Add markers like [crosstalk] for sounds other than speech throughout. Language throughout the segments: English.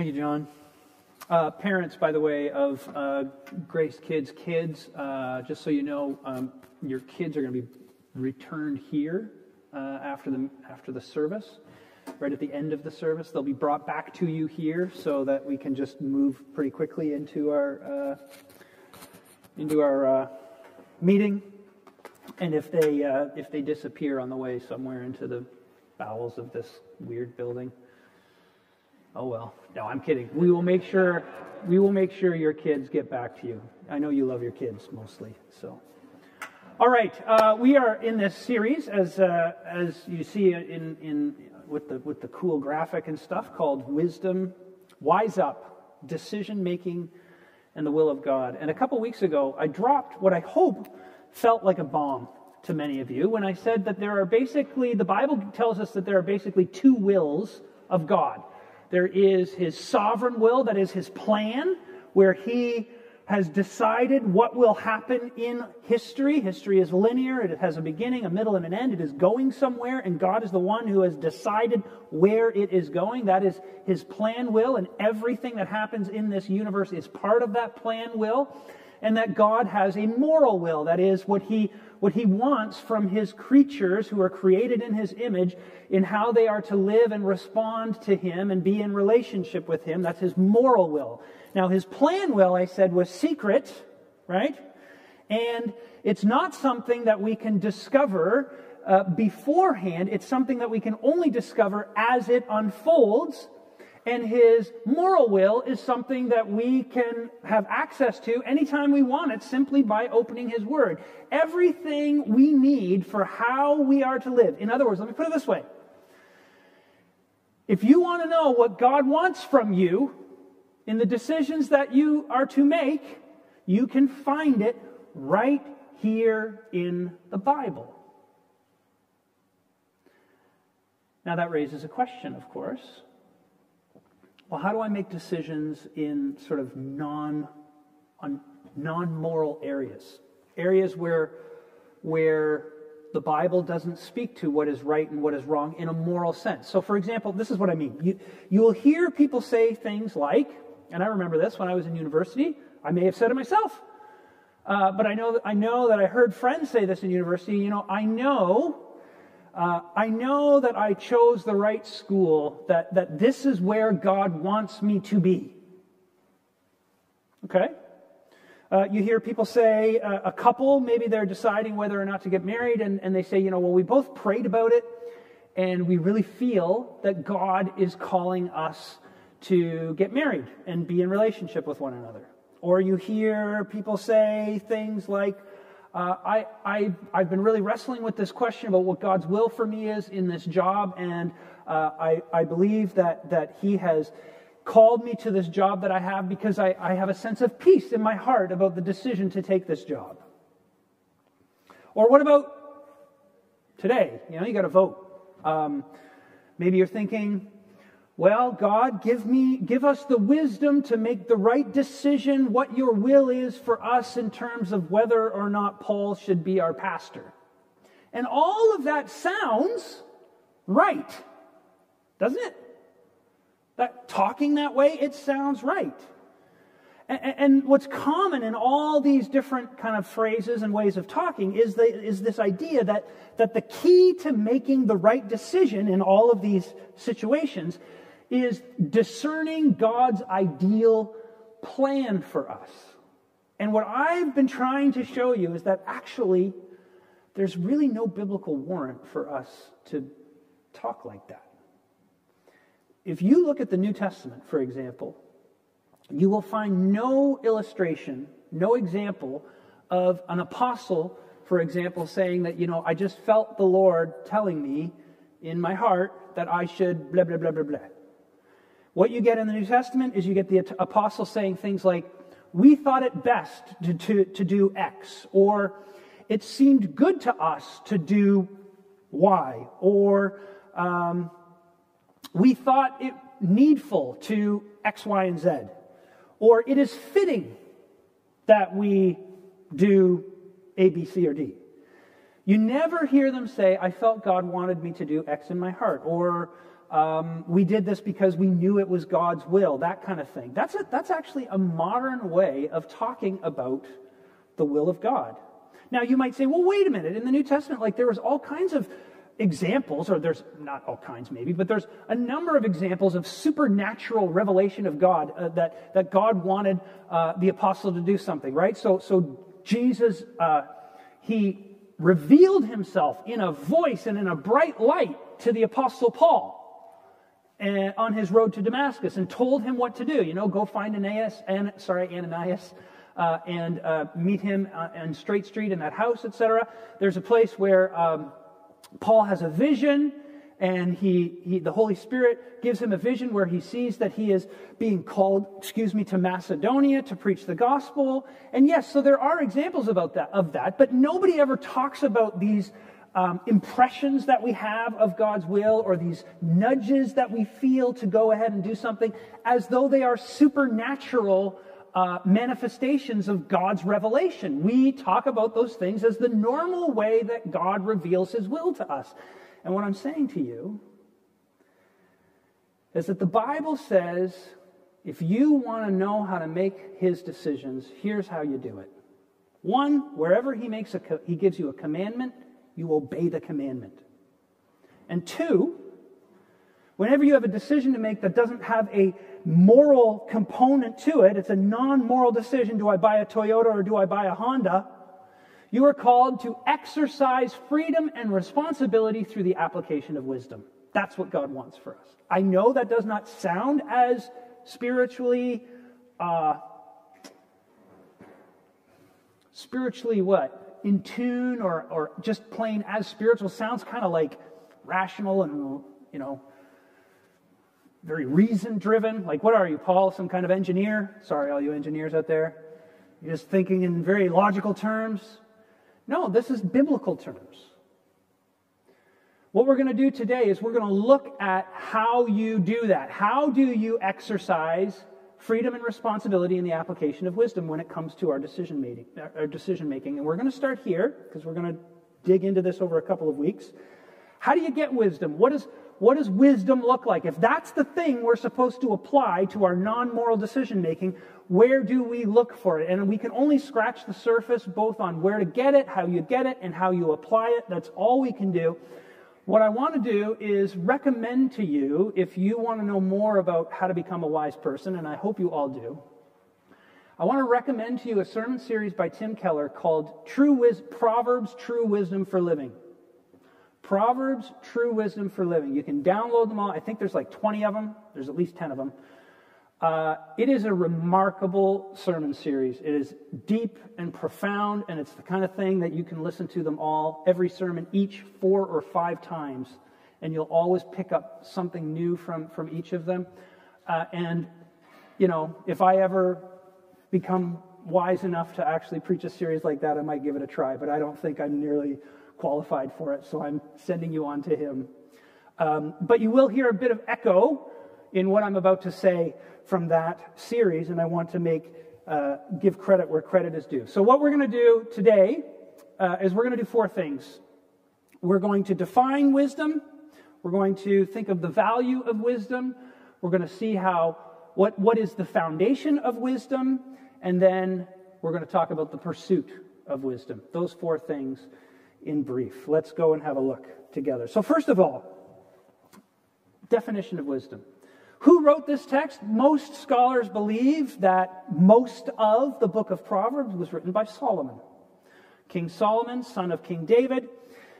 Thank you, John. Uh, parents, by the way, of uh, Grace Kids kids, uh, just so you know, um, your kids are going to be returned here uh, after the after the service. Right at the end of the service, they'll be brought back to you here, so that we can just move pretty quickly into our uh, into our uh, meeting. And if they if they disappear on the way somewhere into the bowels of this weird building, Oh well. No, I'm kidding. We will make sure we will make sure your kids get back to you. I know you love your kids mostly. So, all right, uh, we are in this series as uh, as you see in in with the with the cool graphic and stuff called Wisdom, Wise Up, Decision Making, and the Will of God. And a couple weeks ago, I dropped what I hope felt like a bomb to many of you when I said that there are basically the Bible tells us that there are basically two wills of God. There is his sovereign will, that is his plan, where he has decided what will happen in history. History is linear, it has a beginning, a middle, and an end. It is going somewhere, and God is the one who has decided where it is going. That is his plan will, and everything that happens in this universe is part of that plan will. And that God has a moral will, that is what he what he wants from his creatures who are created in his image in how they are to live and respond to him and be in relationship with him. That's his moral will. Now, his plan will, I said, was secret, right? And it's not something that we can discover uh, beforehand. It's something that we can only discover as it unfolds and his moral will is something that we can have access to anytime we want it simply by opening his word. Everything we need for how we are to live. In other words, let me put it this way. If you want to know what God wants from you in the decisions that you are to make, you can find it right here in the Bible. Now, that raises a question, of course well, how do I make decisions in sort of non, non-moral areas? Areas where, where the Bible doesn't speak to what is right and what is wrong in a moral sense. So, for example, this is what I mean. You, you will hear people say things like, and I remember this when I was in university, I may have said it myself. Uh, but I know, that, I know that I heard friends say this in university. You know, I know uh, I know that I chose the right school, that, that this is where God wants me to be. Okay? Uh, you hear people say, uh, a couple, maybe they're deciding whether or not to get married, and, and they say, you know, well, we both prayed about it, and we really feel that God is calling us to get married and be in relationship with one another. Or you hear people say things like, uh, I, I, I've been really wrestling with this question about what God's will for me is in this job, and uh, I, I believe that, that He has called me to this job that I have because I, I have a sense of peace in my heart about the decision to take this job. Or what about today? You know, you got to vote. Um, maybe you're thinking, well, God, give me, give us the wisdom to make the right decision, what your will is for us in terms of whether or not Paul should be our pastor. And all of that sounds right, doesn't it? That talking that way, it sounds right. And, what's common in all these different kind of phrases and ways of talking is, the, is this idea that, that the key to making the right decision in all of these situations is discerning God's ideal plan for us. And what I've been trying to show you is that actually there's really no biblical warrant for us to talk like that. If you look at the New Testament, for example, you will find no illustration, no example of an apostle, for example, saying that, you know, I just felt the Lord telling me in my heart that I should blah, blah, blah, blah, blah. What you get in the New Testament is you get the apostles saying things like, We thought it best to, to, to do X, or it seemed good to us to do Y, or um, we thought it needful to X, Y, and Z, or it is fitting that we do A, B, C, or D. You never hear them say, I felt God wanted me to do X in my heart, or um, we did this because we knew it was God's will, that kind of thing. That's, a, that's actually a modern way of talking about the will of God. Now, you might say, well, wait a minute. In the New Testament, like there was all kinds of examples, or there's not all kinds maybe, but there's a number of examples of supernatural revelation of God uh, that, that God wanted uh, the apostle to do something, right? So, so Jesus, uh, he revealed himself in a voice and in a bright light to the apostle Paul on his road to Damascus and told him what to do. You know, go find Ananias, and sorry, Ananias, uh, and uh, meet him uh, on Straight Street in that house, etc. There's a place where um, Paul has a vision, and he, he, the Holy Spirit gives him a vision where he sees that he is being called, excuse me, to Macedonia to preach the gospel. And yes, so there are examples about that, of that, but nobody ever talks about these um, impressions that we have of God's will or these nudges that we feel to go ahead and do something as though they are supernatural uh, manifestations of God's revelation. We talk about those things as the normal way that God reveals his will to us. And what I'm saying to you is that the Bible says if you want to know how to make his decisions, here's how you do it. One, wherever he makes a he gives you a commandment, you obey the commandment. And two, whenever you have a decision to make that doesn't have a moral component to it, it's a non moral decision do I buy a Toyota or do I buy a Honda? You are called to exercise freedom and responsibility through the application of wisdom. That's what God wants for us. I know that does not sound as spiritually, uh, spiritually what? In tune or, or just plain as spiritual. Sounds kind of like rational and, you know, very reason driven. Like, what are you, Paul? Some kind of engineer? Sorry, all you engineers out there. You're just thinking in very logical terms. No, this is biblical terms. What we're going to do today is we're going to look at how you do that. How do you exercise freedom and responsibility in the application of wisdom when it comes to our decision making? Our decision making, and we're going to start here because we're going to dig into this over a couple of weeks. How do you get wisdom? What is what does wisdom look like? If that's the thing we're supposed to apply to our non moral decision making, where do we look for it? And we can only scratch the surface both on where to get it, how you get it, and how you apply it. That's all we can do. What I want to do is recommend to you, if you want to know more about how to become a wise person, and I hope you all do, I want to recommend to you a sermon series by Tim Keller called True Wis- Proverbs True Wisdom for Living. Proverbs, True Wisdom for Living. You can download them all. I think there's like 20 of them, there's at least 10 of them. Uh, it is a remarkable sermon series. It is deep and profound, and it's the kind of thing that you can listen to them all, every sermon, each four or five times, and you'll always pick up something new from, from each of them. Uh, and, you know, if I ever become wise enough to actually preach a series like that, I might give it a try, but I don't think I'm nearly qualified for it, so I'm sending you on to him. Um, but you will hear a bit of echo in what I'm about to say from that series, and I want to make uh, give credit where credit is due. So, what we're going to do today uh, is we're going to do four things. We're going to define wisdom. We're going to think of the value of wisdom. We're going to see how what, what is the foundation of wisdom, and then we're going to talk about the pursuit of wisdom. Those four things in brief. Let's go and have a look together. So, first of all, definition of wisdom. Who wrote this text? Most scholars believe that most of the book of Proverbs was written by Solomon. King Solomon, son of King David,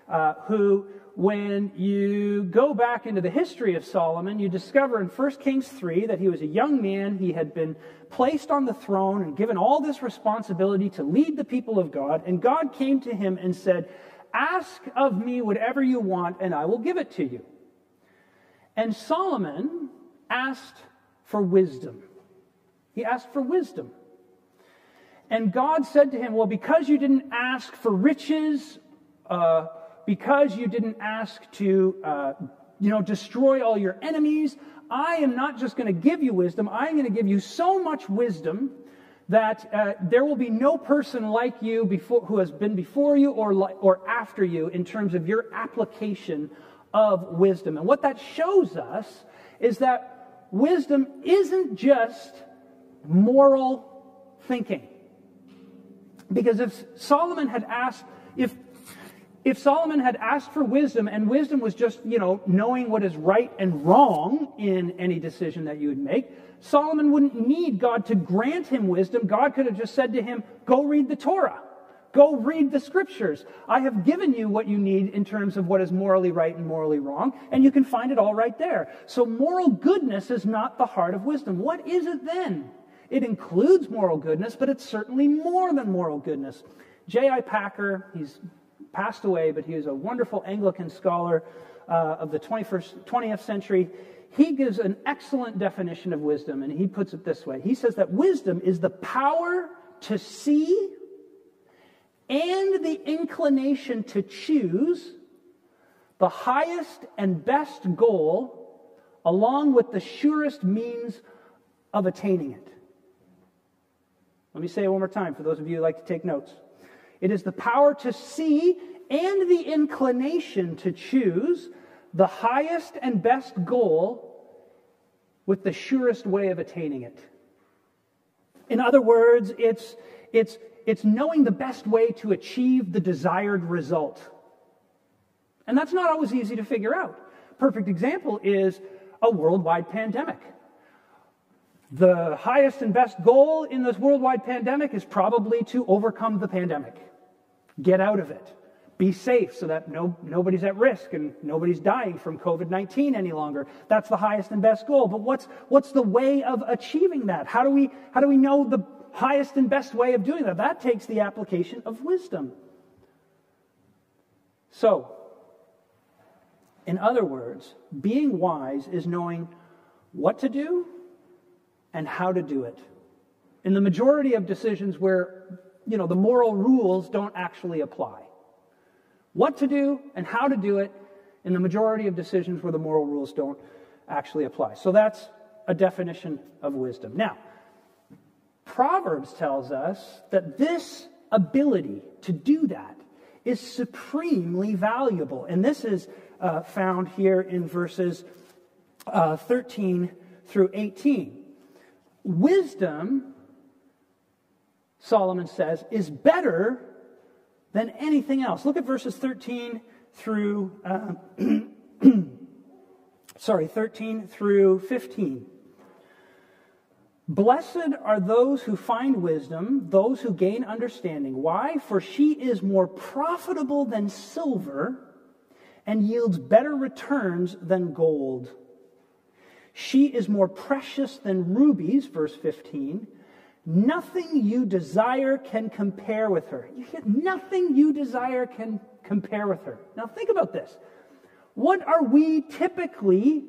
uh, who, when you go back into the history of Solomon, you discover in 1 Kings 3 that he was a young man. He had been placed on the throne and given all this responsibility to lead the people of God. And God came to him and said, Ask of me whatever you want, and I will give it to you. And Solomon asked for wisdom. He asked for wisdom. And God said to him, Well, because you didn't ask for riches, uh, because you didn't ask to, uh, you know, destroy all your enemies, I am not just going to give you wisdom, I'm going to give you so much wisdom that uh, there will be no person like you before, who has been before you or, or after you in terms of your application of wisdom. And what that shows us is that wisdom isn't just moral thinking. Because if Solomon had asked, if if Solomon had asked for wisdom and wisdom was just, you know, knowing what is right and wrong in any decision that you would make, Solomon wouldn't need God to grant him wisdom. God could have just said to him, go read the Torah. Go read the scriptures. I have given you what you need in terms of what is morally right and morally wrong, and you can find it all right there. So moral goodness is not the heart of wisdom. What is it then? It includes moral goodness, but it's certainly more than moral goodness. J.I. Packer, he's passed away, but he was a wonderful Anglican scholar uh, of the 21st, 20th century. He gives an excellent definition of wisdom, and he puts it this way He says that wisdom is the power to see and the inclination to choose the highest and best goal along with the surest means of attaining it. Let me say it one more time for those of you who like to take notes. It is the power to see and the inclination to choose the highest and best goal with the surest way of attaining it. In other words, it's, it's, it's knowing the best way to achieve the desired result. And that's not always easy to figure out. Perfect example is a worldwide pandemic. The highest and best goal in this worldwide pandemic is probably to overcome the pandemic. Get out of it. Be safe so that no, nobody's at risk and nobody's dying from COVID 19 any longer. That's the highest and best goal. But what's, what's the way of achieving that? How do, we, how do we know the highest and best way of doing that? That takes the application of wisdom. So, in other words, being wise is knowing what to do and how to do it. In the majority of decisions where you know, the moral rules don't actually apply. What to do and how to do it in the majority of decisions where the moral rules don't actually apply. So that's a definition of wisdom. Now, Proverbs tells us that this ability to do that is supremely valuable. And this is uh, found here in verses uh, 13 through 18. Wisdom Solomon says, is better than anything else. Look at verses 13 through, uh, [clears throat] sorry, 13 through 15. Blessed are those who find wisdom, those who gain understanding. Why? For she is more profitable than silver and yields better returns than gold. She is more precious than rubies, verse 15 Nothing you desire can compare with her. Nothing you desire can compare with her. Now, think about this. What are we typically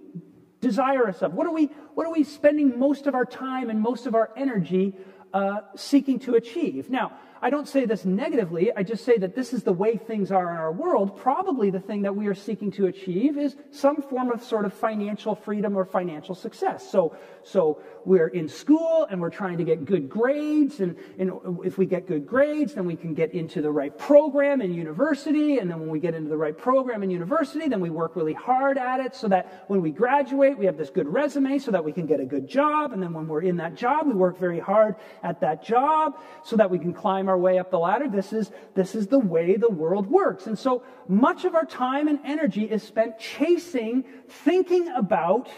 desirous of? What are we, what are we spending most of our time and most of our energy uh, seeking to achieve? Now, I don't say this negatively. I just say that this is the way things are in our world. Probably the thing that we are seeking to achieve is some form of sort of financial freedom or financial success. So, so we're in school and we're trying to get good grades. And, and if we get good grades, then we can get into the right program in university. And then when we get into the right program in university, then we work really hard at it so that when we graduate, we have this good resume so that we can get a good job. And then when we're in that job, we work very hard at that job so that we can climb our way up the ladder. This is, this is the way the world works. And so much of our time and energy is spent chasing, thinking about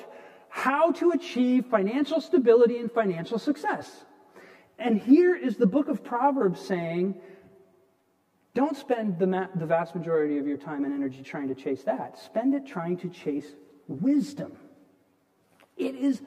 how to achieve financial stability and financial success. And here is the book of Proverbs saying, don't spend the, ma- the vast majority of your time and energy trying to chase that. Spend it trying to chase wisdom. It is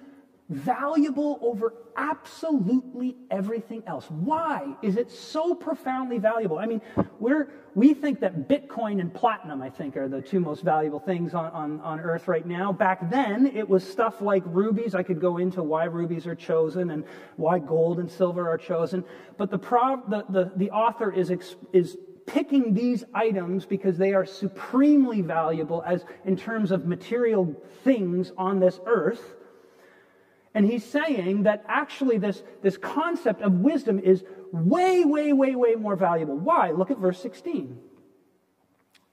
valuable over absolutely everything else. Why is it so profoundly valuable? I mean, we're, we think that Bitcoin and platinum, I think, are the two most valuable things on, on, on earth right now. Back then, it was stuff like rubies. I could go into why rubies are chosen and why gold and silver are chosen. But the, the, the, the author is, is picking these items because they are supremely valuable as in terms of material things on this earth and he's saying that actually this, this concept of wisdom is way, way, way, way more valuable. Why? Look at verse 16.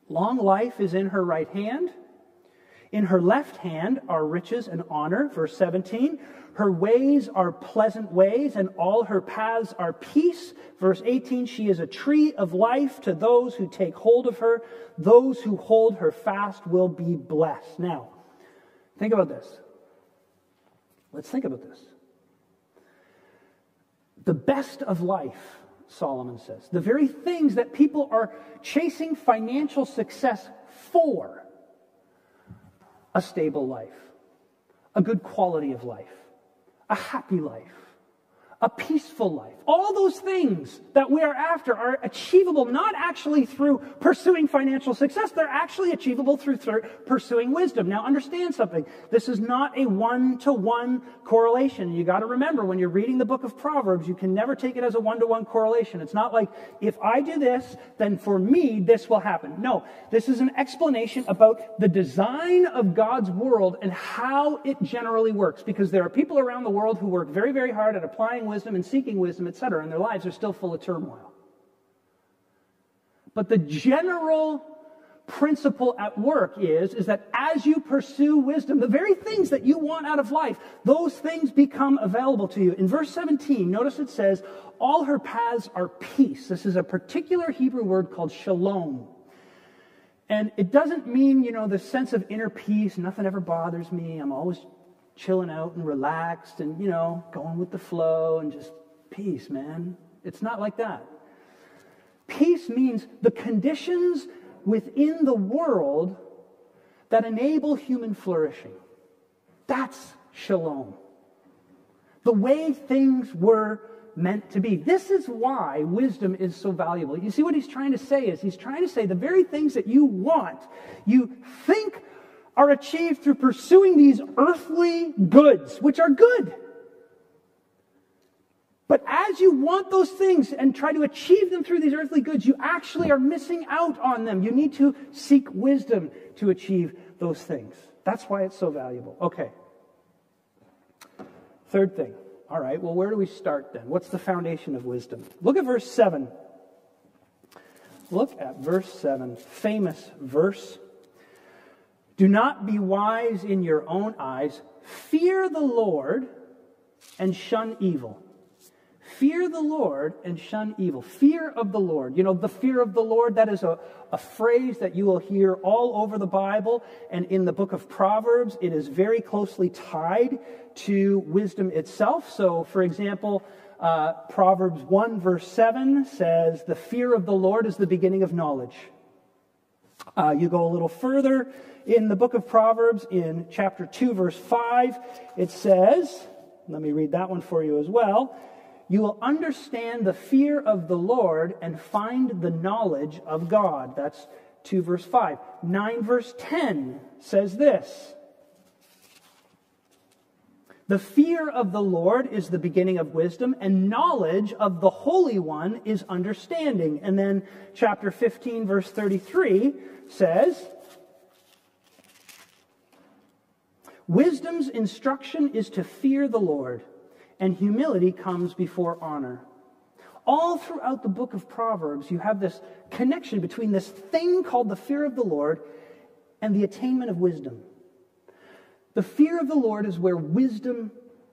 Long life is in her right hand, In her left hand are riches and honor. Verse 17. Her ways are pleasant ways, and all her paths are peace. Verse 18. She is a tree of life to those who take hold of her. Those who hold her fast will be blessed. Now, think about this. Let's think about this. The best of life, Solomon says, the very things that people are chasing financial success for a stable life, a good quality of life, a happy life, a peaceful life. All those things that we are after are achievable not actually through pursuing financial success, they're actually achievable through, through pursuing wisdom. Now, understand something. This is not a one to one correlation. You got to remember when you're reading the book of Proverbs, you can never take it as a one to one correlation. It's not like, if I do this, then for me, this will happen. No, this is an explanation about the design of God's world and how it generally works. Because there are people around the world who work very, very hard at applying wisdom and seeking wisdom, etc., and their lives are still full of turmoil. But the general principle at work is, is that as you pursue wisdom, the very things that you want out of life, those things become available to you. In verse 17, notice it says, all her paths are peace. This is a particular Hebrew word called shalom. And it doesn't mean, you know, the sense of inner peace, nothing ever bothers me, I'm always chilling out and relaxed and, you know, going with the flow and just peace, man. It's not like that. Peace means the conditions within the world that enable human flourishing. That's shalom. The way things were meant to be. This is why wisdom is so valuable. You see what he's trying to say is he's trying to say the very things that you want, you think are achieved through pursuing these earthly goods, which are good. But as you want those things and try to achieve them through these earthly goods, you actually are missing out on them. You need to seek wisdom to achieve those things. That's why it's so valuable. Okay. Third thing. All right, well, where do we start then? What's the foundation of wisdom? Look at verse 7. Look at verse 7, famous verse. Do not be wise in your own eyes. Fear the Lord and shun evil. Fear the Lord and shun evil. Fear of the Lord. You know, the fear of the Lord, that is a, a phrase that you will hear all over the Bible. And in the book of Proverbs, it is very closely tied to wisdom itself. So, for example, uh, Proverbs 1, verse 7 says, The fear of the Lord is the beginning of knowledge. Uh, you go a little further in the book of Proverbs, in chapter 2, verse 5, it says, let me read that one for you as well you will understand the fear of the Lord and find the knowledge of God. That's 2 verse 5. 9 verse 10 says this The fear of the Lord is the beginning of wisdom, and knowledge of the Holy One is understanding. And then chapter 15, verse 33 says, Wisdom's instruction is to fear the Lord and humility comes before honor. All throughout the book of Proverbs, you have this connection between this thing called the fear of the Lord and the attainment of wisdom. The fear of the Lord is where wisdom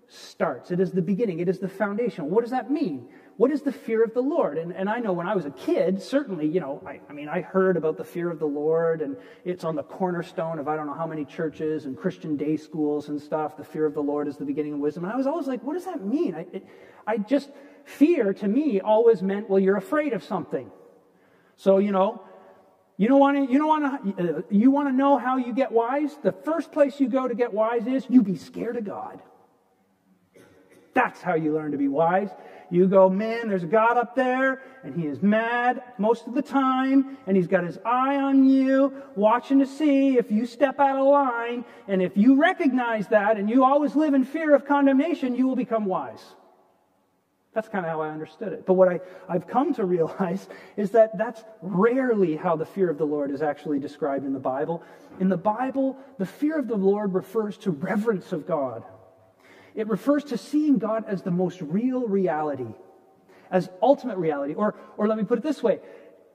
starts. It is the beginning, it is the foundation. What does that mean? What is the fear of the Lord? And, and I know when I was a kid, certainly, you know, I, I mean, I heard about the fear of the Lord, and it's on the cornerstone of I don't know how many churches and Christian day schools and stuff. The fear of the Lord is the beginning of wisdom. And I was always like, what does that mean? I, it, I just, fear to me always meant, well, you're afraid of something. So, you know, you don't want to, you don't want to, uh, you want to know how you get wise? The first place you go to get wise is you be scared of God. That's how you learn to be wise. You go, man, there's a God up there, and he is mad most of the time, and he's got his eye on you, watching to see if you step out of line. And if you recognize that and you always live in fear of condemnation, you will become wise. That's kind of how I understood it. But what I, I've come to realize [laughs] is that that's rarely how the fear of the Lord is actually described in the Bible. In the Bible, the fear of the Lord refers to reverence of God. It refers to seeing God as the most real reality, as ultimate reality. Or, or let me put it this way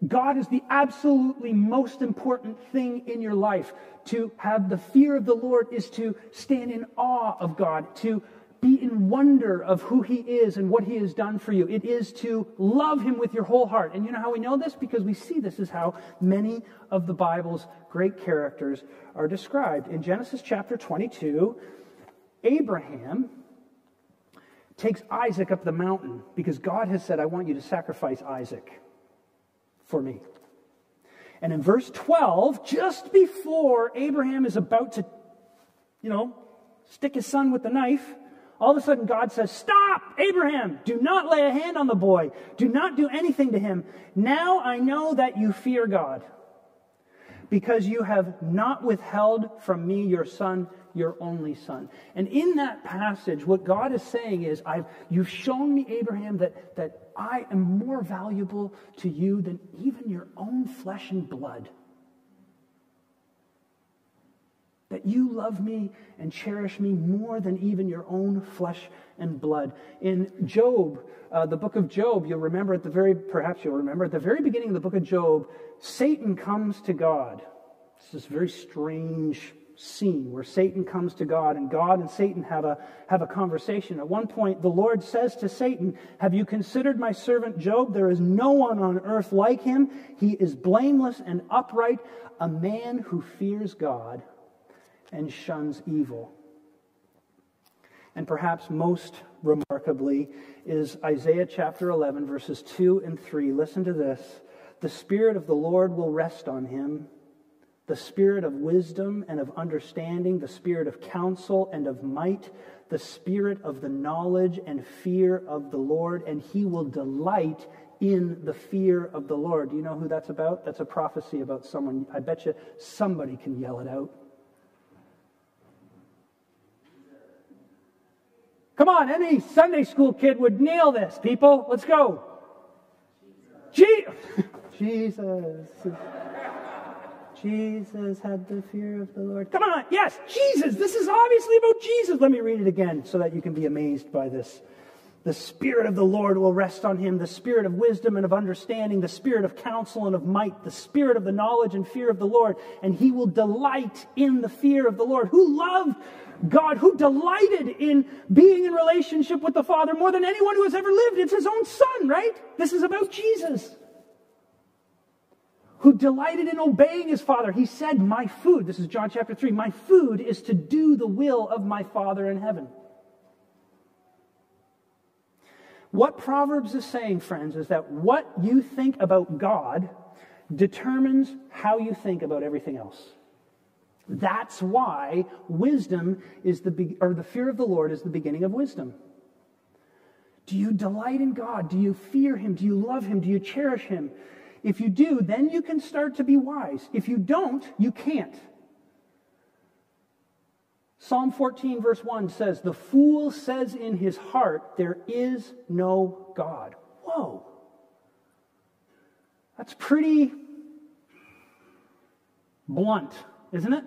God is the absolutely most important thing in your life. To have the fear of the Lord is to stand in awe of God, to be in wonder of who He is and what He has done for you. It is to love Him with your whole heart. And you know how we know this? Because we see this is how many of the Bible's great characters are described. In Genesis chapter 22, Abraham takes Isaac up the mountain because God has said, I want you to sacrifice Isaac for me. And in verse 12, just before Abraham is about to, you know, stick his son with the knife, all of a sudden God says, Stop, Abraham, do not lay a hand on the boy, do not do anything to him. Now I know that you fear God, because you have not withheld from me your son, your only son. And in that passage, what God is saying is, I've, You've shown me, Abraham, that, that I am more valuable to you than even your own flesh and blood. That you love me and cherish me more than even your own flesh and blood. In Job, uh, the book of Job, you'll remember at the very, perhaps you'll remember, at the very beginning of the book of Job, Satan comes to God. It's this very strange scene where Satan comes to God and God and Satan have a, have a conversation. At one point, the Lord says to Satan, Have you considered my servant Job? There is no one on earth like him. He is blameless and upright, a man who fears God and shuns evil. And perhaps most remarkably is Isaiah chapter 11, verses 2 and 3. Listen to this. The Spirit of the Lord will rest on him the spirit of wisdom and of understanding, the spirit of counsel and of might, the spirit of the knowledge and fear of the Lord, and he will delight in the fear of the Lord. Do you know who that's about? That's a prophecy about someone. I bet you somebody can yell it out. Come on, any Sunday school kid would nail this, people. Let's go. [laughs] Jesus. Jesus. Jesus had the fear of the Lord. Come on, yes, Jesus. This is obviously about Jesus. Let me read it again so that you can be amazed by this. The Spirit of the Lord will rest on him, the Spirit of wisdom and of understanding, the Spirit of counsel and of might, the Spirit of the knowledge and fear of the Lord, and he will delight in the fear of the Lord. Who loved God, who delighted in being in relationship with the Father more than anyone who has ever lived. It's his own Son, right? This is about Jesus who delighted in obeying his father. He said, My food, this is John chapter 3, my food is to do the will of my Father in heaven. What Proverbs is saying, friends, is that what you think about God determines how you think about everything else. That's why wisdom is the, or the fear of the Lord is the beginning of wisdom. Do you delight in God? Do you fear Him? Do you love Him? Do you cherish Him? If you do, then you can start to be wise. If you don't, you can't. Psalm 14, verse 1 says, The fool says in his heart, There is no God. Whoa. That's pretty blunt, isn't it?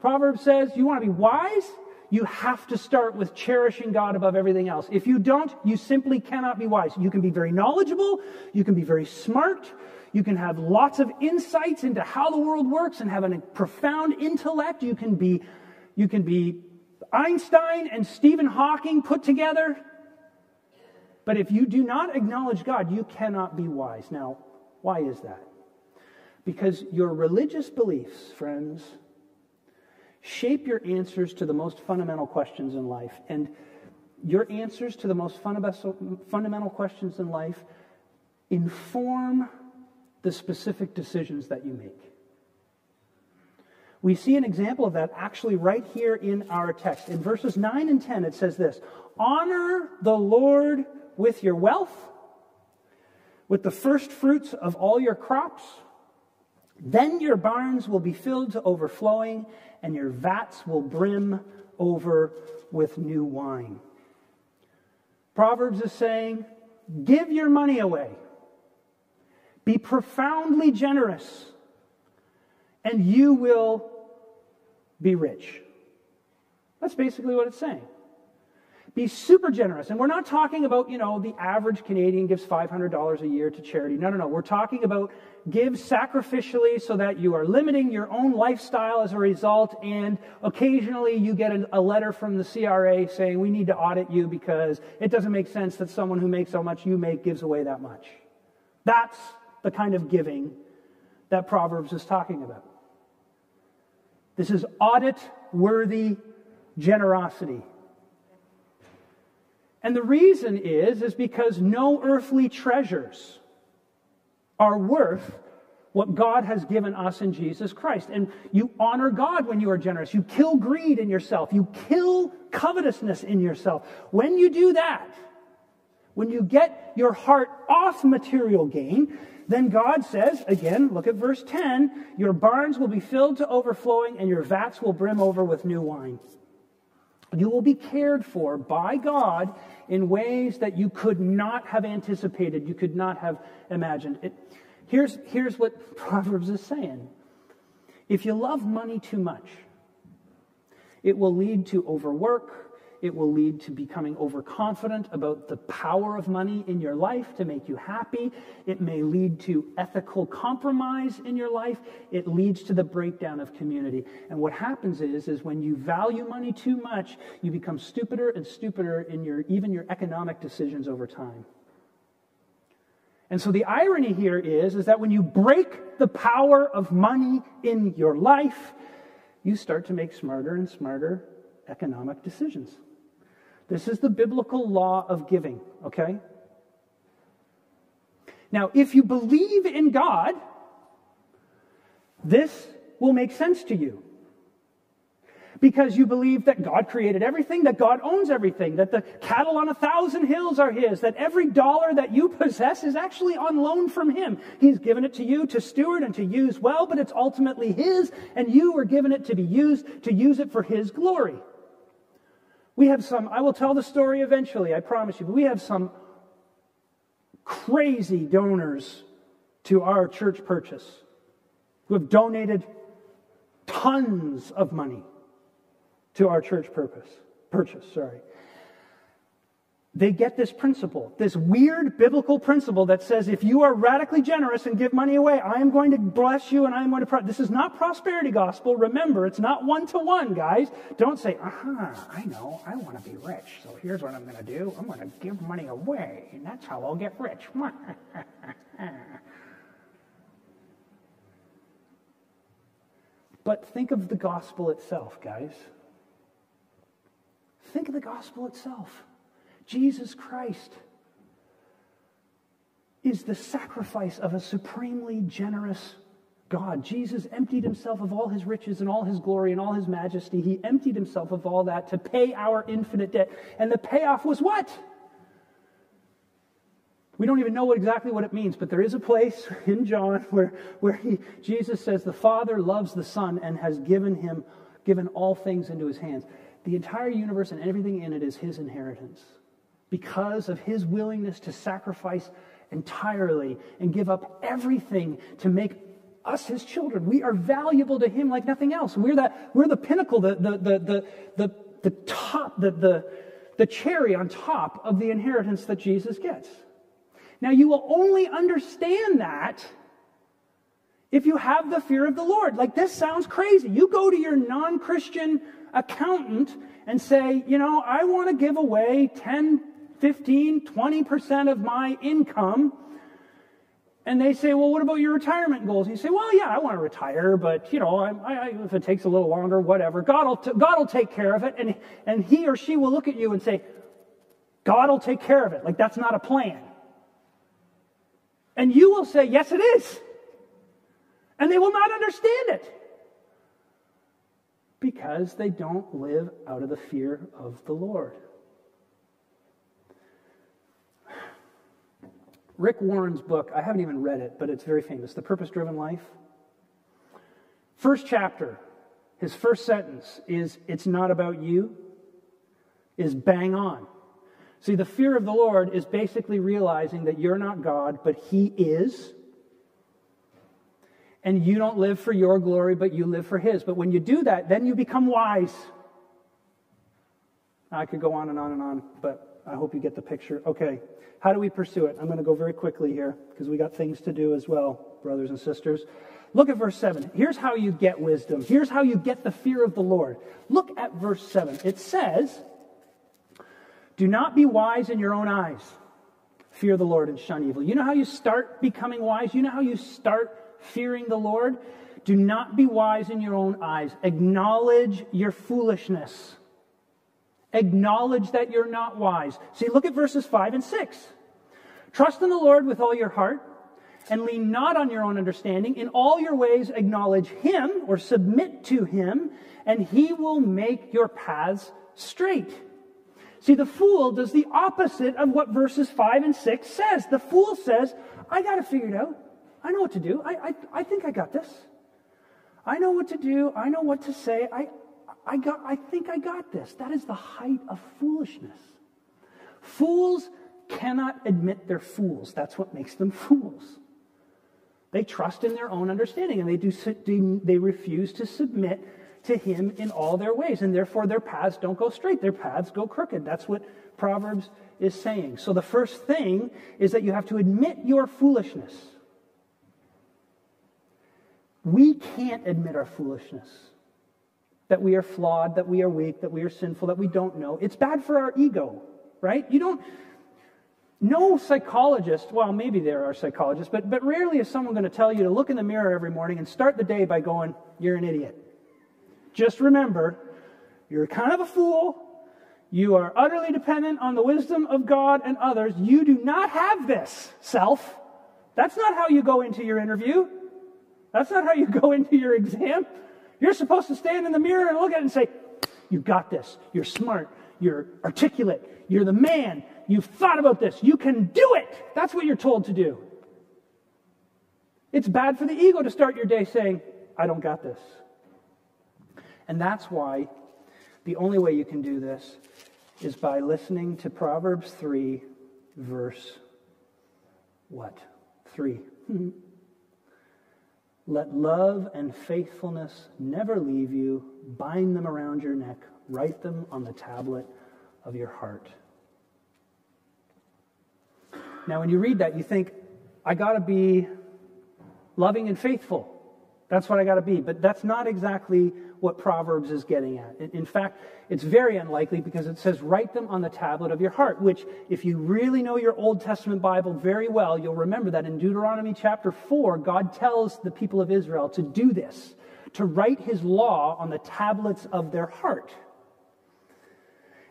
Proverbs says, You want to be wise? You have to start with cherishing God above everything else. If you don't, you simply cannot be wise. You can be very knowledgeable, you can be very smart, you can have lots of insights into how the world works and have a profound intellect. You can be, you can be Einstein and Stephen Hawking put together. But if you do not acknowledge God, you cannot be wise. Now, why is that? Because your religious beliefs, friends, shape your answers to the most fundamental questions in life. And your answers to the most fundamental questions in life inform the specific decisions that you make. We see an example of that actually right here in our text. In verses 9 and 10, it says this Honor the Lord with your wealth, with the first fruits of all your crops. Then your barns will be filled to overflowing, and your vats will brim over with new wine. Proverbs is saying, give your money away. Be profoundly generous, and you will be rich. That's basically what it's saying. Be super generous. And we're not talking about, you know, the average Canadian gives $500 a year to charity. No, no, no. We're talking about give sacrificially so that you are limiting your own lifestyle as a result. And occasionally you get a letter from the CRA saying, we need to audit you because it doesn't make sense that someone who makes so much you make gives away that much. That's the kind of giving that Proverbs is talking about. This is audit worthy generosity. And the reason is, is because no earthly treasures are worth what God has given us in Jesus Christ. And you honor God when you are generous. You kill greed in yourself. You kill covetousness in yourself. When you do that, when you get your heart off material gain, then God says, again, look at verse 10 your barns will be filled to overflowing and your vats will brim over with new wine. You will be cared for by God in ways that you could not have anticipated, you could not have imagined. It, here's, here's what [laughs] Proverbs is saying if you love money too much, it will lead to overwork, it will lead to becoming overconfident about the power of money in your life to make you happy. It may lead to ethical compromise in your life. It leads to the breakdown of community. And what happens is, is when you value money too much, you become stupider and stupider in your, even your economic decisions over time. And so the irony here is, is that when you break the power of money in your life, you start to make smarter and smarter economic decisions. This is the biblical law of giving, okay? Now, if you believe in God, this will make sense to you. Because you believe that God created everything, that God owns everything, that the cattle on a thousand hills are His, that every dollar that you possess is actually on loan from Him. He's given it to you to steward and to use well, but it's ultimately His, and you were given it to be used, to use it for His glory. We have some, I will tell the story eventually, I promise you, but we have some crazy donors to our church purchase who have donated tons of money to our church purpose purchase sorry they get this principle, this weird biblical principle that says if you are radically generous and give money away, I am going to bless you and I am going to. Pro-. This is not prosperity gospel. Remember, it's not one to one, guys. Don't say, aha, uh-huh, I know, I want to be rich. So here's what I'm going to do I'm going to give money away, and that's how I'll get rich. [laughs] but think of the gospel itself, guys. Think of the gospel itself. Jesus Christ is the sacrifice of a supremely generous God. Jesus emptied himself of all his riches and all his glory and all his majesty. He emptied himself of all that to pay our infinite debt. And the payoff was what? We don't even know what, exactly what it means, but there is a place [laughs] in John where, where he, Jesus says the Father loves the Son and has given him given all things into his hands. The entire universe and everything in it is his inheritance because of his willingness to sacrifice entirely and give up everything to make us his children. We are valuable to him like nothing else. We're, that, we're the pinnacle, the, the, the, the, the, top, the, the, the cherry on top of the inheritance that Jesus gets. Now, you will only understand that if you have the fear of the Lord. Like, this sounds crazy. You go to your non Christian accountant and say, you know, I want to give away 10 15, 20% of my income. And they say, well, what about your retirement goals? And you say, well, yeah, I want to retire, but, you know, I, I, if it takes a little longer, whatever. God will, t- God will take care of it. And, and he or she will look at you and say, God will take care of it. Like, that's not a plan. And you will say, yes, it is. And they will not understand it because they don't live out of the fear of the Lord. Rick Warren's book, I haven't even read it, but it's very famous The Purpose Driven Life. First chapter, his first sentence is, It's not about you, is bang on. See, the fear of the Lord is basically realizing that you're not God, but He is. And you don't live for your glory, but you live for His. But when you do that, then you become wise. I could go on and on and on, but I hope you get the picture. Okay, how do we pursue it? I'm going to go very quickly here because we got things to do as well, brothers and sisters. Look at verse 7. Here's how you get wisdom. Here's how you get the fear of the Lord. Look at verse 7. It says, Do not be wise in your own eyes. Fear the Lord and shun evil. You know how you start becoming wise? You know how you start fearing the Lord? Do not be wise in your own eyes. Acknowledge your foolishness. Acknowledge that you're not wise. See, look at verses 5 and 6. Trust in the Lord with all your heart and lean not on your own understanding. In all your ways, acknowledge him or submit to him, and he will make your paths straight. See, the fool does the opposite of what verses 5 and 6 says. The fool says, I got it figured out. I know what to do. I, I, I think I got this. I know what to do. I know what to say. I, I, got, I think I got this. That is the height of foolishness. Fools cannot admit they're fools. That's what makes them fools. They trust in their own understanding and they, do, they refuse to submit to Him in all their ways. And therefore, their paths don't go straight, their paths go crooked. That's what Proverbs is saying. So, the first thing is that you have to admit your foolishness. We can't admit our foolishness. That we are flawed, that we are weak, that we are sinful, that we don't know. It's bad for our ego, right? You don't, no psychologist, well, maybe there are psychologists, but, but rarely is someone going to tell you to look in the mirror every morning and start the day by going, You're an idiot. Just remember, you're kind of a fool. You are utterly dependent on the wisdom of God and others. You do not have this self. That's not how you go into your interview. That's not how you go into your exam. You're supposed to stand in the mirror and look at it and say, You got this. You're smart. You're articulate. You're the man. You've thought about this. You can do it. That's what you're told to do. It's bad for the ego to start your day saying, I don't got this. And that's why the only way you can do this is by listening to Proverbs 3, verse what? 3. [laughs] Let love and faithfulness never leave you. Bind them around your neck. Write them on the tablet of your heart. Now, when you read that, you think, I got to be loving and faithful. That's what I got to be. But that's not exactly what Proverbs is getting at. In fact, it's very unlikely because it says, write them on the tablet of your heart, which, if you really know your Old Testament Bible very well, you'll remember that in Deuteronomy chapter 4, God tells the people of Israel to do this, to write his law on the tablets of their heart.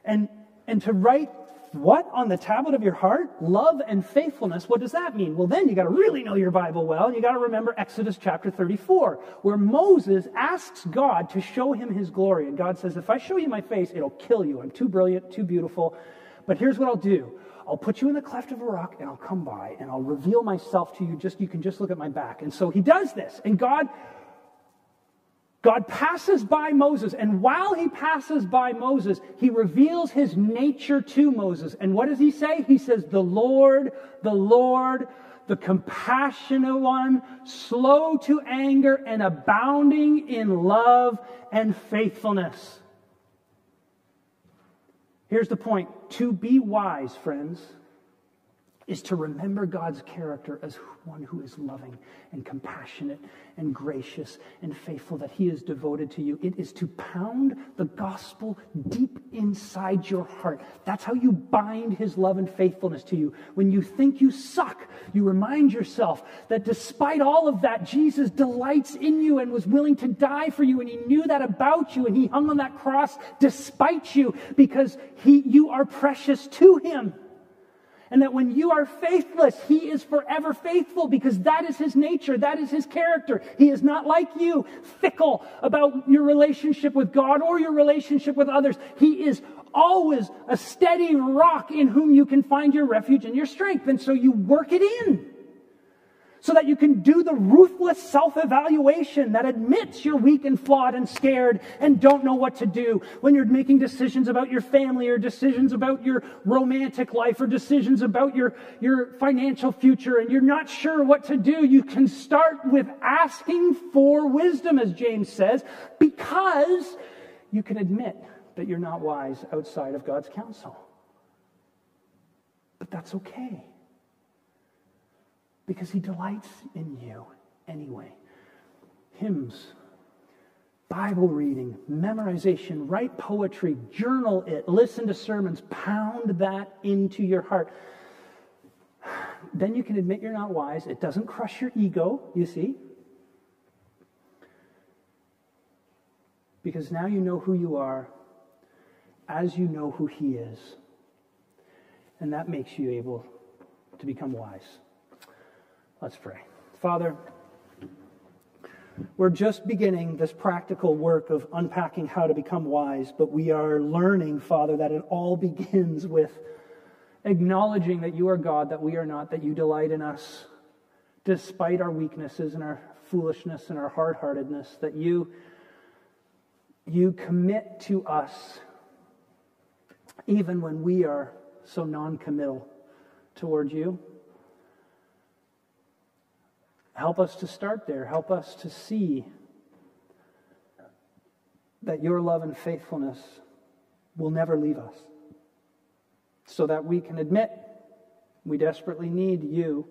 And, and to write what? On the tablet of your heart? Love and faithfulness. What does that mean? Well, then you got to really know your Bible well, and you got to remember Exodus chapter 34, where Moses asks God to show him his glory. And God says, If I show you my face, it'll kill you. I'm too brilliant, too beautiful. But here's what I'll do I'll put you in the cleft of a rock, and I'll come by, and I'll reveal myself to you. Just you can just look at my back. And so he does this, and God God passes by Moses, and while he passes by Moses, he reveals his nature to Moses. And what does he say? He says, The Lord, the Lord, the compassionate one, slow to anger and abounding in love and faithfulness. Here's the point to be wise, friends, is to remember God's character as one who is loving and compassionate and gracious and faithful, that He is devoted to you. It is to pound the gospel deep inside your heart. That's how you bind His love and faithfulness to you. When you think you suck, you remind yourself that despite all of that, Jesus delights in you and was willing to die for you, and He knew that about you, and He hung on that cross despite you because he, you are precious to Him. And that when you are faithless, He is forever faithful because that is His nature. That is His character. He is not like you, fickle about your relationship with God or your relationship with others. He is always a steady rock in whom you can find your refuge and your strength. And so you work it in so that you can do the ruthless self evaluation that admits you're weak and flawed and scared and don't know what to do when you're making decisions about your family or decisions about your romantic life or decisions about your, your financial future and you're not sure what to do. You can start with asking for wisdom, as James says, because you can admit that you're not wise outside of God's counsel. But that's okay. Because He delights in you anyway. Hymns, Bible reading, memorization, write poetry, journal it, listen to sermons, pound that into your heart. Then you can admit you're not wise. It doesn't crush your ego, you see. Because now you know who you are as you know who He is. And that makes you able to become wise. Let's pray. Father, we're just beginning this practical work of unpacking how to become wise, but we are learning, Father, that it all [laughs] begins with acknowledging that you are God, that we are not, that you delight in us, despite our weaknesses and our foolishness and our hard heartedness, that you, you commit to us even when we are so non committal toward you. Help us to start there. Help us to see that your love and faithfulness will never leave us so that we can admit we desperately need you.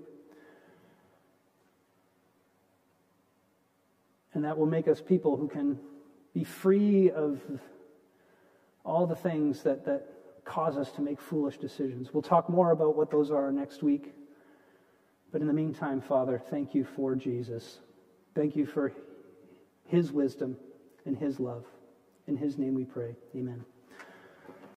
And that will make us people who can be free of all the things that, that cause us to make foolish decisions. We'll talk more about what those are next week. But in the meantime, Father, thank you for Jesus. Thank you for his wisdom and his love. In his name we pray. Amen.